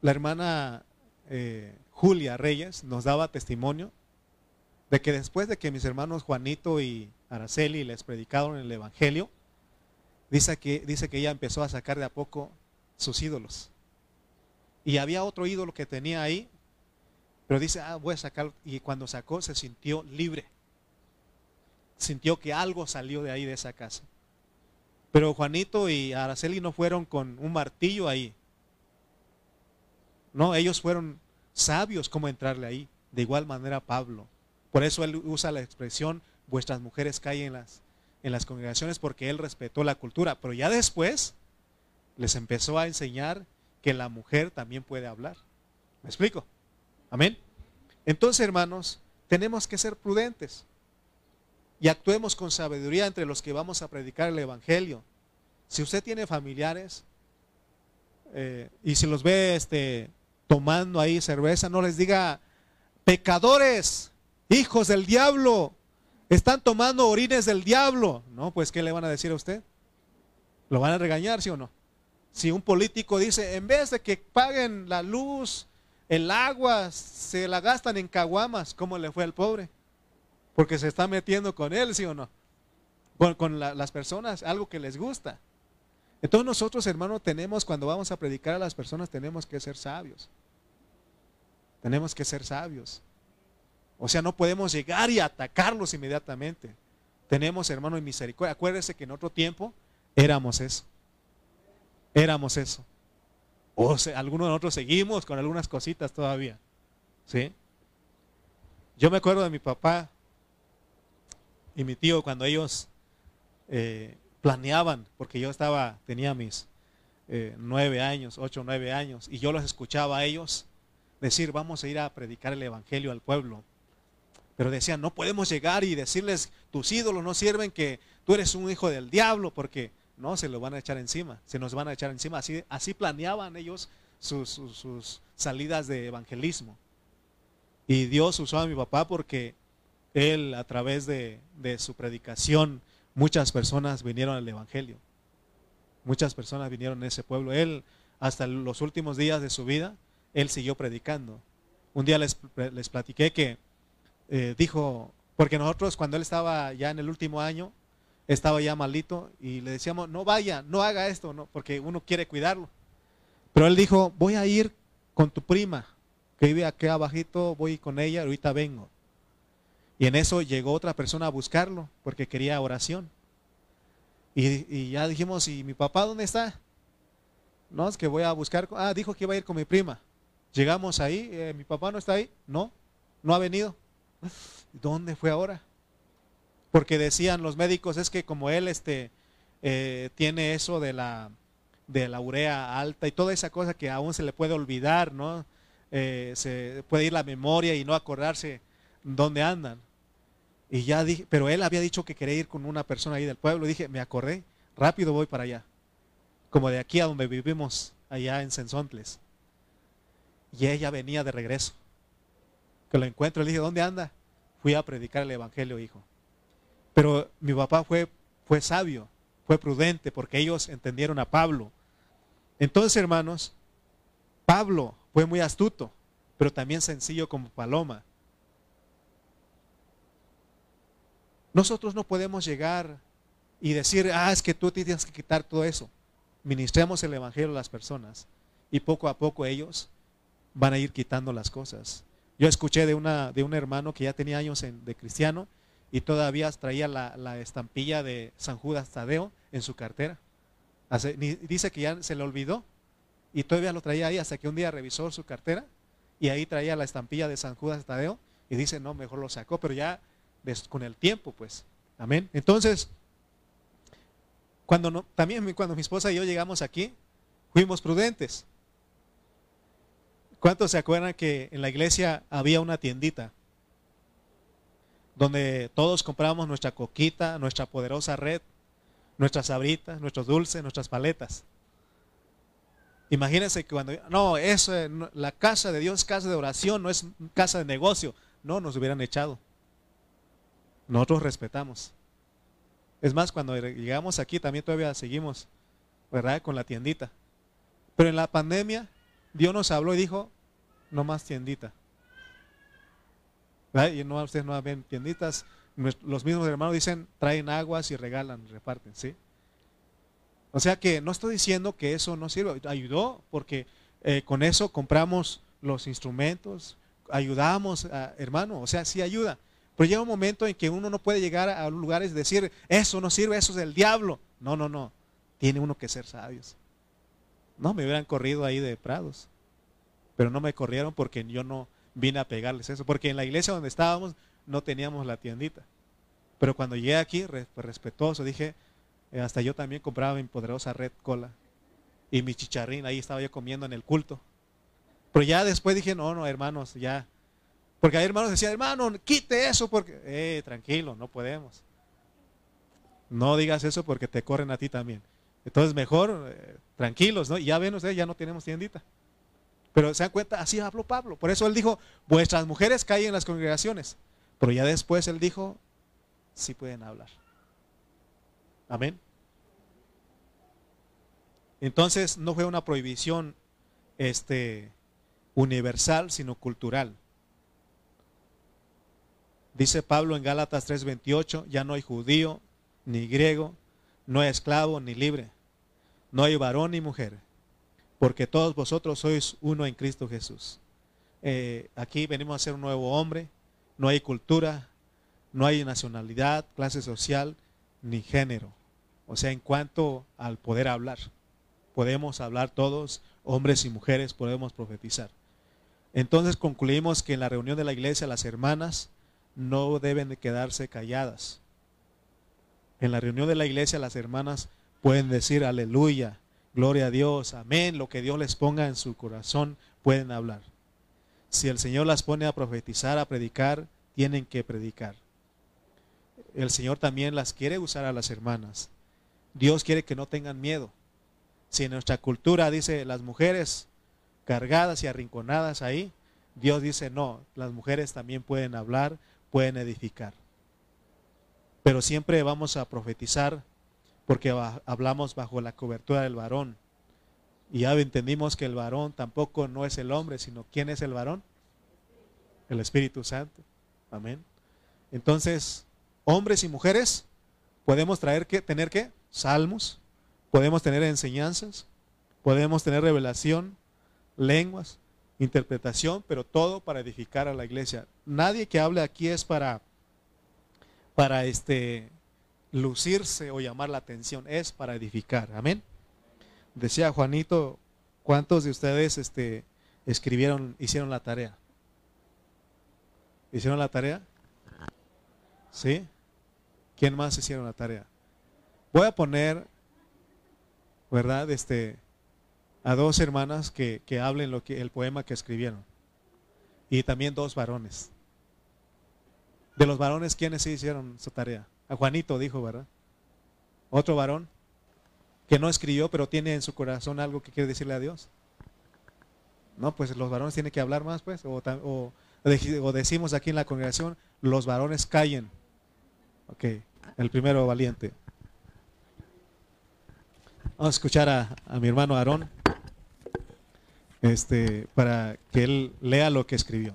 Speaker 1: la hermana eh, Julia Reyes nos daba testimonio de que después de que mis hermanos Juanito y Araceli les predicaron el Evangelio, dice que, dice que ella empezó a sacar de a poco sus ídolos. Y había otro ídolo que tenía ahí, pero dice, ah, voy a sacar. Y cuando sacó se sintió libre. Sintió que algo salió de ahí, de esa casa. Pero Juanito y Araceli no fueron con un martillo ahí. No, ellos fueron sabios cómo entrarle ahí. De igual manera Pablo. Por eso él usa la expresión, vuestras mujeres caen en las, en las congregaciones porque él respetó la cultura. Pero ya después les empezó a enseñar que la mujer también puede hablar. ¿Me explico? Amén. Entonces, hermanos, tenemos que ser prudentes y actuemos con sabiduría entre los que vamos a predicar el Evangelio. Si usted tiene familiares eh, y si los ve este, tomando ahí cerveza, no les diga, pecadores, hijos del diablo, están tomando orines del diablo. No, pues ¿qué le van a decir a usted? ¿Lo van a regañar, sí o no? Si un político dice, en vez de que paguen la luz, el agua se la gastan en caguamas, ¿cómo le fue al pobre? Porque se está metiendo con él, ¿sí o no? Con, las personas, algo que les gusta. Entonces nosotros, hermanos, tenemos, cuando vamos a predicar a las personas, tenemos que ser sabios. Tenemos que ser sabios. O sea, no podemos llegar y atacarlos inmediatamente. Tenemos, hermano, en misericordia. Acuérdese que en otro tiempo éramos eso. Éramos eso. O algunos de nosotros seguimos con algunas cositas todavía. ¿Sí? Yo me acuerdo de mi papá y mi tío cuando ellos eh, planeaban, porque yo estaba, tenía mis eh, nueve años, ocho, nueve años, y yo los escuchaba a ellos decir, vamos a ir a predicar el Evangelio al pueblo. Pero decían, no podemos llegar y decirles, tus ídolos no sirven, que tú eres un hijo del diablo, porque no, se lo van a echar encima, se nos van a echar encima. Así, así planeaban ellos sus, salidas de evangelismo. Y Dios usó a mi papá porque él, a través de, de su predicación, muchas personas vinieron al Evangelio. Muchas personas vinieron en ese pueblo. Él, hasta los últimos días de su vida, él siguió predicando. Un día les, les platiqué que eh, dijo, porque nosotros cuando él estaba ya en el último año, estaba ya malito y le decíamos, no vaya, no haga esto, no, porque uno quiere cuidarlo. Pero él dijo, voy a ir con tu prima, que vive aquí abajito, voy con ella, ahorita vengo. Y en eso llegó otra persona a buscarlo, porque quería oración. Y, ya dijimos, ¿y mi papá dónde está? No, es que voy a buscar. Ah, dijo que iba a ir con mi prima. Llegamos ahí, eh, mi papá no está ahí. No, no ha venido. ¿Dónde fue ahora? Porque decían los médicos, es que como él este, eh, tiene eso de la, de la urea alta y toda esa cosa que aún se le puede olvidar, ¿no? Eh, se puede ir la memoria y no acordarse dónde andan. Y ya dije, pero él había dicho que quería ir con una persona ahí del pueblo. dije, me acordé, rápido voy para allá. Como de aquí a donde vivimos, allá en Sensontles. Y ella venía de regreso. Que lo encuentro, le dije, ¿dónde anda? Fui a predicar el Evangelio, hijo. Pero mi papá fue, fue sabio, fue prudente, porque ellos entendieron a Pablo. Entonces, hermanos, Pablo fue muy astuto, pero también sencillo como paloma. Nosotros no podemos llegar y decir, ah, es que tú tienes que quitar todo eso. Ministremos el Evangelio a las personas y poco a poco ellos van a ir quitando las cosas. Yo escuché de, una, de un hermano que ya tenía años de cristiano y todavía traía la, estampilla de San Judas Tadeo en su cartera. dice que ya se le olvidó y todavía lo traía ahí hasta que un día revisó su cartera y ahí traía la estampilla de San Judas Tadeo y dice, no, mejor lo sacó, pero ya con el tiempo, pues. Amén. Entonces, cuando no, también cuando mi esposa y yo llegamos aquí, fuimos prudentes. ¿Cuántos se acuerdan que en la iglesia había una tiendita? Donde todos comprábamos nuestra coquita, nuestra poderosa red, nuestras sabritas, nuestros dulces, nuestras paletas. Imagínense que cuando, no, eso, la casa de Dios es casa de oración, no es casa de negocio. No, nos hubieran echado. Nosotros respetamos. Es más, cuando llegamos aquí también todavía seguimos, ¿verdad? Con la tiendita. Pero en la pandemia, Dios nos habló y dijo, no más tiendita. Y no, ustedes no ven tienditas. Los mismos hermanos dicen, traen aguas y regalan, reparten, ¿sí? O sea que no estoy diciendo que eso no sirve. Ayudó porque eh, con eso compramos los instrumentos, ayudamos, a, hermano, o sea, sí ayuda. Pero llega un momento en que uno no puede llegar a lugares y decir, eso no sirve, eso es del diablo. No, no, no. Tiene uno que ser sabios. No, me hubieran corrido ahí de prados. Pero no me corrieron porque yo no vine a pegarles eso. Porque en la iglesia donde estábamos no teníamos la tiendita. Pero cuando llegué aquí, pues, respetuoso, dije, eh, hasta yo también compraba mi poderosa red cola. Y mi chicharrín, ahí estaba yo comiendo en el culto. Pero ya después dije, no, no, hermanos, ya porque hay hermanos que decían, hermano, quite eso porque, eh, tranquilo, no podemos. No digas eso porque te corren a ti también. Entonces mejor, eh, tranquilos, ¿no? Ya ven ustedes, ya no tenemos tiendita. Pero se dan cuenta, así habló Pablo. Por eso él dijo, vuestras mujeres caen en las congregaciones. Pero ya después él dijo, sí pueden hablar. Amén. Entonces no fue una prohibición este, universal, sino cultural. Dice Pablo en Gálatas 3:28, ya no hay judío ni griego, no hay esclavo ni libre, no hay varón ni mujer, porque todos vosotros sois uno en Cristo Jesús. Eh, aquí venimos a ser un nuevo hombre, no hay cultura, no hay nacionalidad, clase social, ni género. O sea, en cuanto al poder hablar. Podemos hablar todos, hombres y mujeres, podemos profetizar. Entonces concluimos que en la reunión de la iglesia las hermanas no deben de quedarse calladas. En la reunión de la iglesia las hermanas pueden decir aleluya, gloria a Dios, amén, lo que Dios les ponga en su corazón pueden hablar. Si el Señor las pone a profetizar, a predicar, tienen que predicar. El Señor también las quiere usar a las hermanas. Dios quiere que no tengan miedo. Si en nuestra cultura dice las mujeres cargadas y arrinconadas ahí, Dios dice no, las mujeres también pueden hablar, pueden edificar. Pero siempre vamos a profetizar porque hablamos bajo la cobertura del varón. Y ya entendimos que el varón tampoco no es el hombre, sino ¿quién es el varón? El Espíritu Santo. Amén. Entonces, hombres y mujeres, podemos traer que, tener que salmos, podemos tener enseñanzas, podemos tener revelación, lenguas, interpretación, pero todo para edificar a la iglesia. Nadie que hable aquí es para para este lucirse o llamar la atención, es para edificar. Amén. Decía Juanito, ¿cuántos de ustedes este escribieron, hicieron la tarea? ¿Hicieron la tarea? ¿Sí? ¿Quién más hicieron la tarea? Voy a poner, ¿verdad? Este, a dos hermanas que, que hablen lo que, el poema que escribieron. Y también dos varones. De los varones, ¿quiénes sí hicieron su tarea? A Juanito dijo, ¿verdad? Otro varón que no escribió, pero tiene en su corazón algo que quiere decirle a Dios. No, pues los varones tienen que hablar más, pues. O, decimos aquí en la congregación, los varones callen. Ok, el primero valiente. Vamos a escuchar a, mi hermano Aarón este, para que él lea lo que escribió.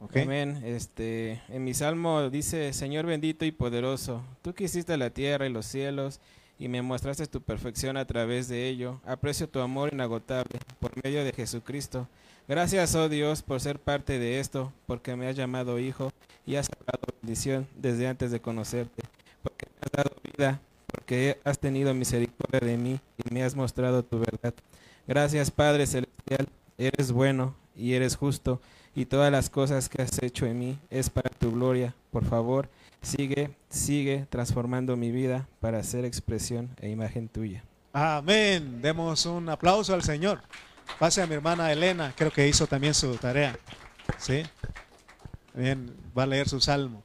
Speaker 2: Amén. Este, en mi salmo dice, Señor bendito y poderoso, tú que hiciste la tierra y los cielos y me mostraste tu perfección a través de ello. Aprecio tu amor inagotable por medio de Jesucristo. Gracias, oh Dios, por ser parte de esto, porque me has llamado hijo y has dado bendición desde antes de conocerte, porque me has dado vida porque has tenido misericordia de mí y me has mostrado tu verdad. Gracias, Padre Celestial, eres bueno y eres justo, y todas las cosas que has hecho en mí es para tu gloria. Por favor, sigue, sigue transformando mi vida para ser expresión e imagen tuya.
Speaker 1: Amén. Demos un aplauso al Señor. Pase a mi hermana Elena, creo que hizo también su tarea. ¿Sí? Bien, va a leer su salmo.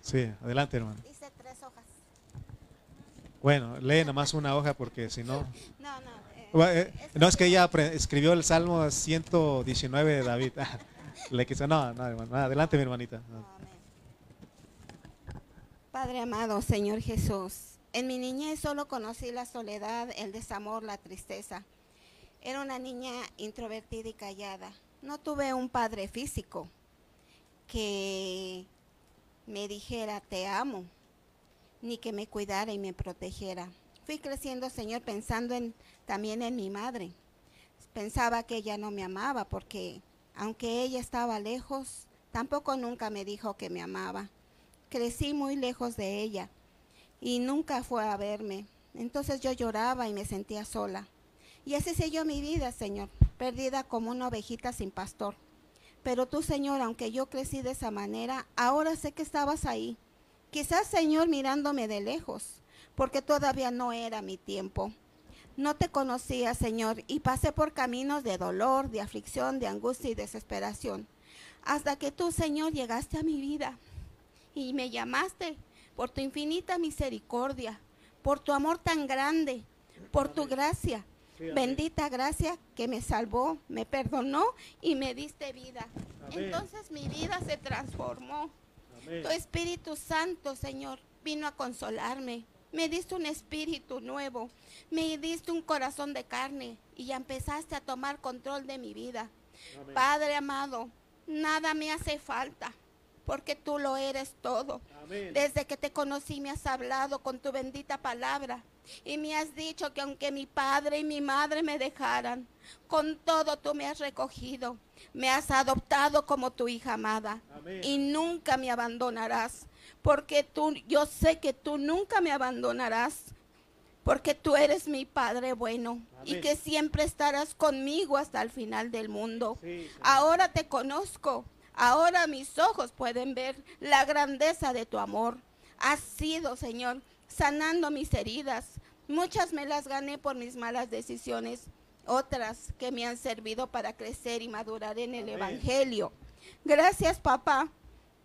Speaker 1: Sí, adelante, hermano.
Speaker 3: Hice tres hojas.
Speaker 1: Bueno, lee nada más una hoja porque si no... No, no. Eh, no es que ella escribió el Salmo 119 de David. Le quiso, no, no, hermano. Adelante, mi hermanita.
Speaker 3: Padre amado, Señor Jesús, en mi niñez solo conocí la soledad, el desamor, la tristeza. Era una niña introvertida y callada. No tuve un padre físico que me dijera, te amo, ni que me cuidara y me protegiera. Fui creciendo, Señor, pensando en, también en mi madre. Pensaba que ella no me amaba porque aunque ella estaba lejos, tampoco nunca me dijo que me amaba. Crecí muy lejos de ella y nunca fue a verme. Entonces yo lloraba y me sentía sola. Y así siguió mi vida, Señor, perdida como una ovejita sin pastor. Pero tú, Señor, aunque yo crecí de esa manera, ahora sé que estabas ahí. Quizás, Señor, mirándome de lejos, porque todavía no era mi tiempo. No te conocía, Señor, y pasé por caminos de dolor, de aflicción, de angustia y desesperación. Hasta que tú, Señor, llegaste a mi vida y me llamaste por tu infinita misericordia, por tu amor tan grande, por tu gracia Bendita gracia que me salvó, me perdonó y me diste vida. Entonces mi vida se transformó. Tu Espíritu Santo, Señor, vino a consolarme. Me diste un espíritu nuevo. Me diste un corazón de carne y ya empezaste a tomar control de mi vida. Padre amado, nada me hace falta porque tú lo eres todo. Desde que te conocí me has hablado con tu bendita palabra y me has dicho que aunque mi padre y mi madre me dejaran, con todo tú me has recogido, me has adoptado como tu hija amada y nunca me abandonarás. Porque tú, yo sé que tú nunca me abandonarás, porque tú eres mi Padre bueno y que siempre estarás conmigo hasta el final del mundo. ahora te conozco, ahora mis ojos pueden ver la grandeza de tu amor. Has sido, Señor, sanando mis heridas. Muchas me las gané por mis malas decisiones, otras que me han servido para crecer y madurar en el Evangelio. Gracias, papá.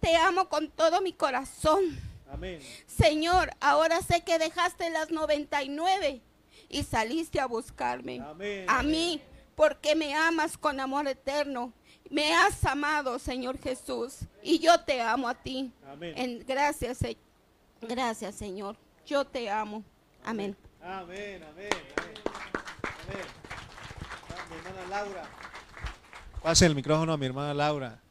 Speaker 3: Te amo con todo mi corazón. Amén. Señor, ahora sé que dejaste las 99 y saliste a buscarme. A mí, porque me amas con amor eterno. Me has amado, Señor Jesús, y yo te amo a ti. Amén. gracias, gracias, Señor. Yo te amo. Amén. Amén, amén,
Speaker 1: amén. Mi hermana Laura. Pase el micrófono a mi hermana Laura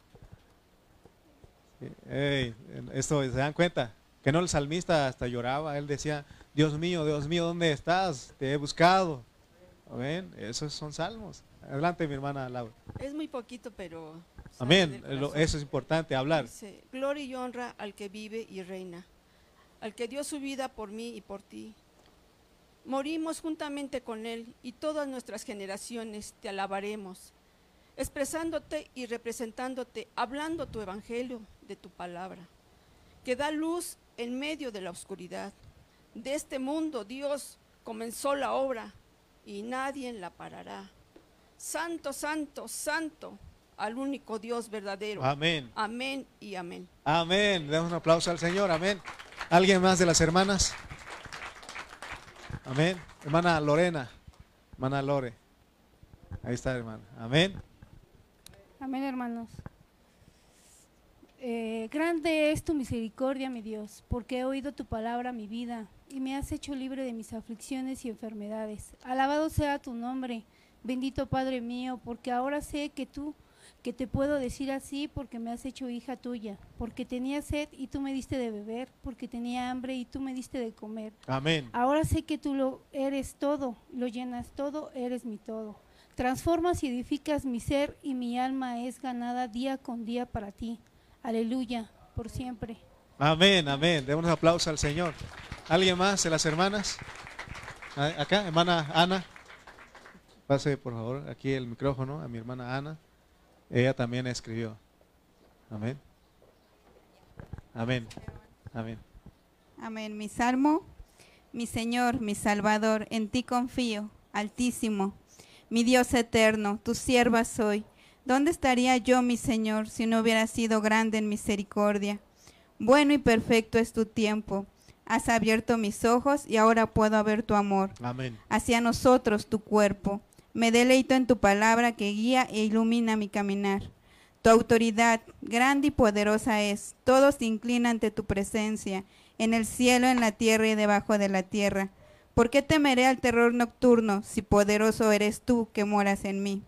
Speaker 1: esto, ¿se dan cuenta? Que no el salmista hasta lloraba, él decía, Dios mío, Dios mío, ¿dónde estás? Te he buscado. ¿Ven? Esos son salmos. Adelante, mi hermana Laura.
Speaker 4: Es muy poquito, pero...
Speaker 1: Amén, eso es importante, hablar.
Speaker 4: Gloria y honra al que vive y reina, al que dio su vida por mí y por ti. Morimos juntamente con Él y todas nuestras generaciones te alabaremos, expresándote y representándote, hablando tu evangelio de tu palabra, que da luz en medio de la oscuridad. De este mundo Dios comenzó la obra y nadie la parará. Santo, santo, santo al único Dios verdadero.
Speaker 1: Amén.
Speaker 4: Amén y amén.
Speaker 1: Amén. Damos un aplauso al Señor. Amén. ¿Alguien más de las hermanas? Amén. Hermana Lorena. Hermana Lore. Ahí está, hermana. Amén.
Speaker 5: Amén, hermanos. Eh, grande es tu misericordia, mi Dios, porque he oído tu palabra, mi vida, y me has hecho libre de mis aflicciones y enfermedades. Alabado sea tu nombre, bendito Padre mío, porque ahora sé que tú, que te puedo decir así, porque me has hecho hija tuya, porque tenía sed y tú me diste de beber, porque tenía hambre y tú me diste de comer.
Speaker 1: Amén.
Speaker 5: Ahora sé que tú lo eres todo, lo llenas todo, eres mi todo. Transformas y edificas mi ser y mi alma es ganada día con día para ti. Aleluya, por siempre.
Speaker 1: Amén, amén. Demos un aplauso al Señor. ¿Alguien más de las hermanas? Ah, acá, hermana Ana. Pase por favor aquí el micrófono a mi hermana Ana. Ella también escribió. Amén. Amén. Amén.
Speaker 6: Amén. Mi salmo, mi Señor, mi Salvador, en ti confío, Altísimo, mi Dios eterno, tu sierva soy. ¿Dónde estaría yo, mi Señor, si no hubiera sido grande en misericordia? Bueno y perfecto es tu tiempo. Has abierto mis ojos y ahora puedo ver tu amor.
Speaker 1: Amén.
Speaker 6: Hacia nosotros, tu cuerpo. Me deleito en tu palabra que guía e ilumina mi caminar. Tu autoridad, grande y poderosa es. Todos se inclinan ante tu presencia, en el cielo, en la tierra y debajo de la tierra. ¿Por qué temeré al terror nocturno, si poderoso eres tú que moras en mí?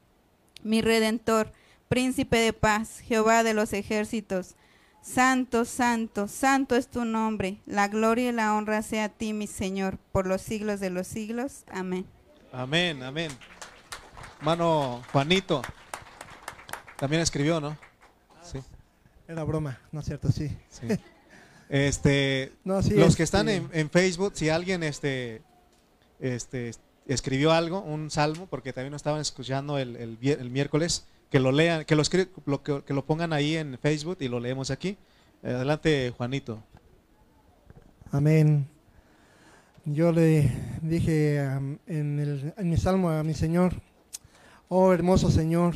Speaker 6: mi redentor, príncipe de paz, Jehová de los ejércitos. Santo, santo, santo es tu nombre. La gloria y la honra sea a ti, mi Señor, por los siglos de los siglos. Amén.
Speaker 1: Amén, amén. Hermano Juanito, también escribió, ¿no?
Speaker 7: Sí. Era broma, ¿no es cierto? Sí.
Speaker 1: Este, los que están en, en, Facebook, si alguien este, este, escribió algo, un salmo, porque también nos estaban escuchando el, el, miércoles, que lo lean, que lo, que, lo pongan ahí en Facebook y lo leemos aquí. Adelante, Juanito.
Speaker 7: Amén. Yo le dije en, el, en mi salmo a mi Señor, oh hermoso Señor,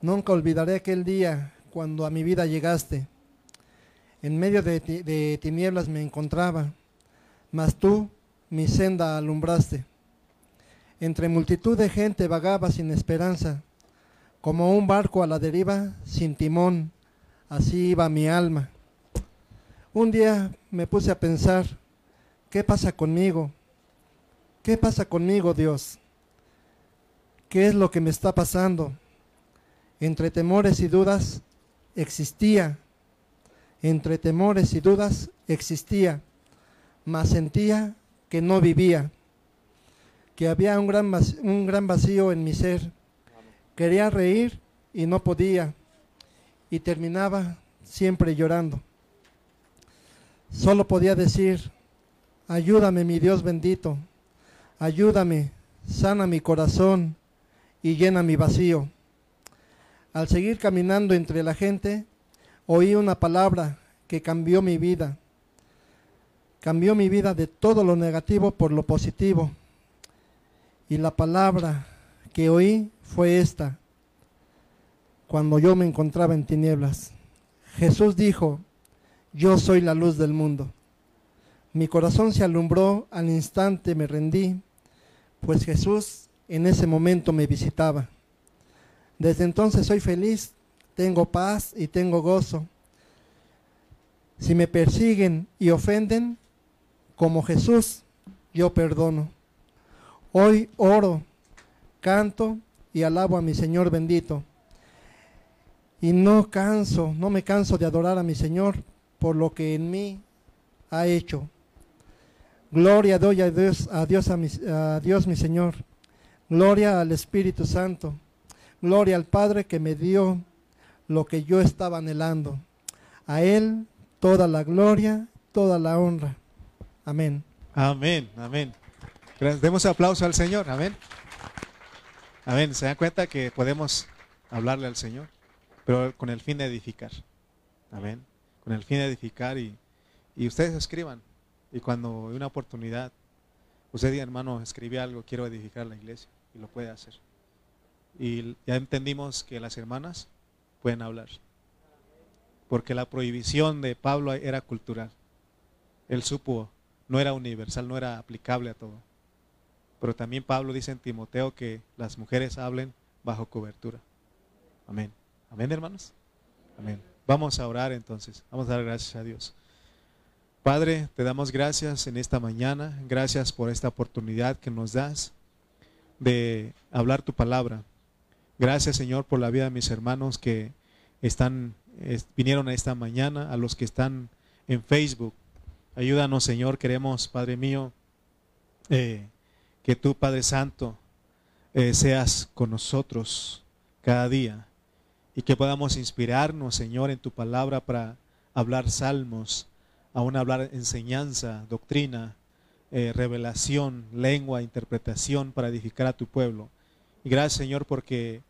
Speaker 7: nunca olvidaré aquel día cuando a mi vida llegaste. En medio de, de tinieblas me encontraba, mas tú mi senda alumbraste. Entre multitud de gente vagaba sin esperanza, como un barco a la deriva sin timón, así iba mi alma. Un día me puse a pensar, ¿qué pasa conmigo? ¿Qué pasa conmigo, Dios? ¿Qué es lo que me está pasando? Entre temores y dudas existía, entre temores y dudas existía, mas sentía que no vivía que había un gran, vacío, un gran vacío en mi ser. Quería reír y no podía y terminaba siempre llorando. solo podía decir, ayúdame mi Dios bendito, ayúdame, sana mi corazón y llena mi vacío. Al seguir caminando entre la gente, oí una palabra que cambió mi vida. Cambió mi vida de todo lo negativo por lo positivo. Y la palabra que oí fue esta, cuando yo me encontraba en tinieblas. Jesús dijo, yo soy la luz del mundo. Mi corazón se alumbró, al instante me rendí, pues Jesús en ese momento me visitaba. Desde entonces soy feliz, tengo paz y tengo gozo. Si me persiguen y ofenden, como Jesús, yo perdono. Hoy oro, canto y alabo a mi Señor bendito. Y no canso, no me canso de adorar a mi Señor por lo que en mí ha hecho. Gloria doy a Dios, a Dios, mi, a Dios mi Señor. Gloria al Espíritu Santo. Gloria al Padre que me dio lo que yo estaba anhelando. A Él toda la gloria, toda la honra. Amén.
Speaker 1: Amén, amén. Demos aplauso al Señor, amén. Amén. Se dan cuenta que podemos hablarle al Señor, pero con el fin de edificar. Amén. Con el fin de edificar y, y ustedes escriban. Y cuando hay una oportunidad, usted diga, hermano, escribí algo, quiero edificar la iglesia. Y lo puede hacer. Y ya entendimos que las hermanas pueden hablar. Porque la prohibición de Pablo era cultural. Él supo, no era universal, no era aplicable a todo. Pero también Pablo dice en Timoteo que las mujeres hablen bajo cobertura. Amén. Amén, hermanos. Amén. Vamos a orar entonces. Vamos a dar gracias a Dios. Padre, te damos gracias en esta mañana. Gracias por esta oportunidad que nos das de hablar tu palabra. Gracias, Señor, por la vida de mis hermanos que están vinieron a esta mañana, a los que están en Facebook. Ayúdanos, Señor, queremos, Padre mío, eh, que tú, Padre Santo, eh, seas con nosotros cada día y que podamos inspirarnos, Señor, en tu palabra para hablar salmos, aún hablar enseñanza, doctrina, eh, revelación, lengua, interpretación para edificar a tu pueblo. Y gracias, Señor, porque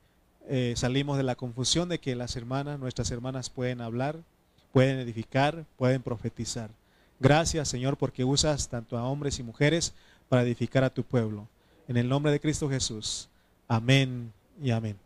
Speaker 1: salimos de la confusión de que las hermanas, nuestras hermanas pueden hablar, pueden edificar, pueden profetizar. Gracias, Señor, porque usas tanto a hombres y mujeres para edificar a tu pueblo. En el nombre de Cristo Jesús. Amén y amén.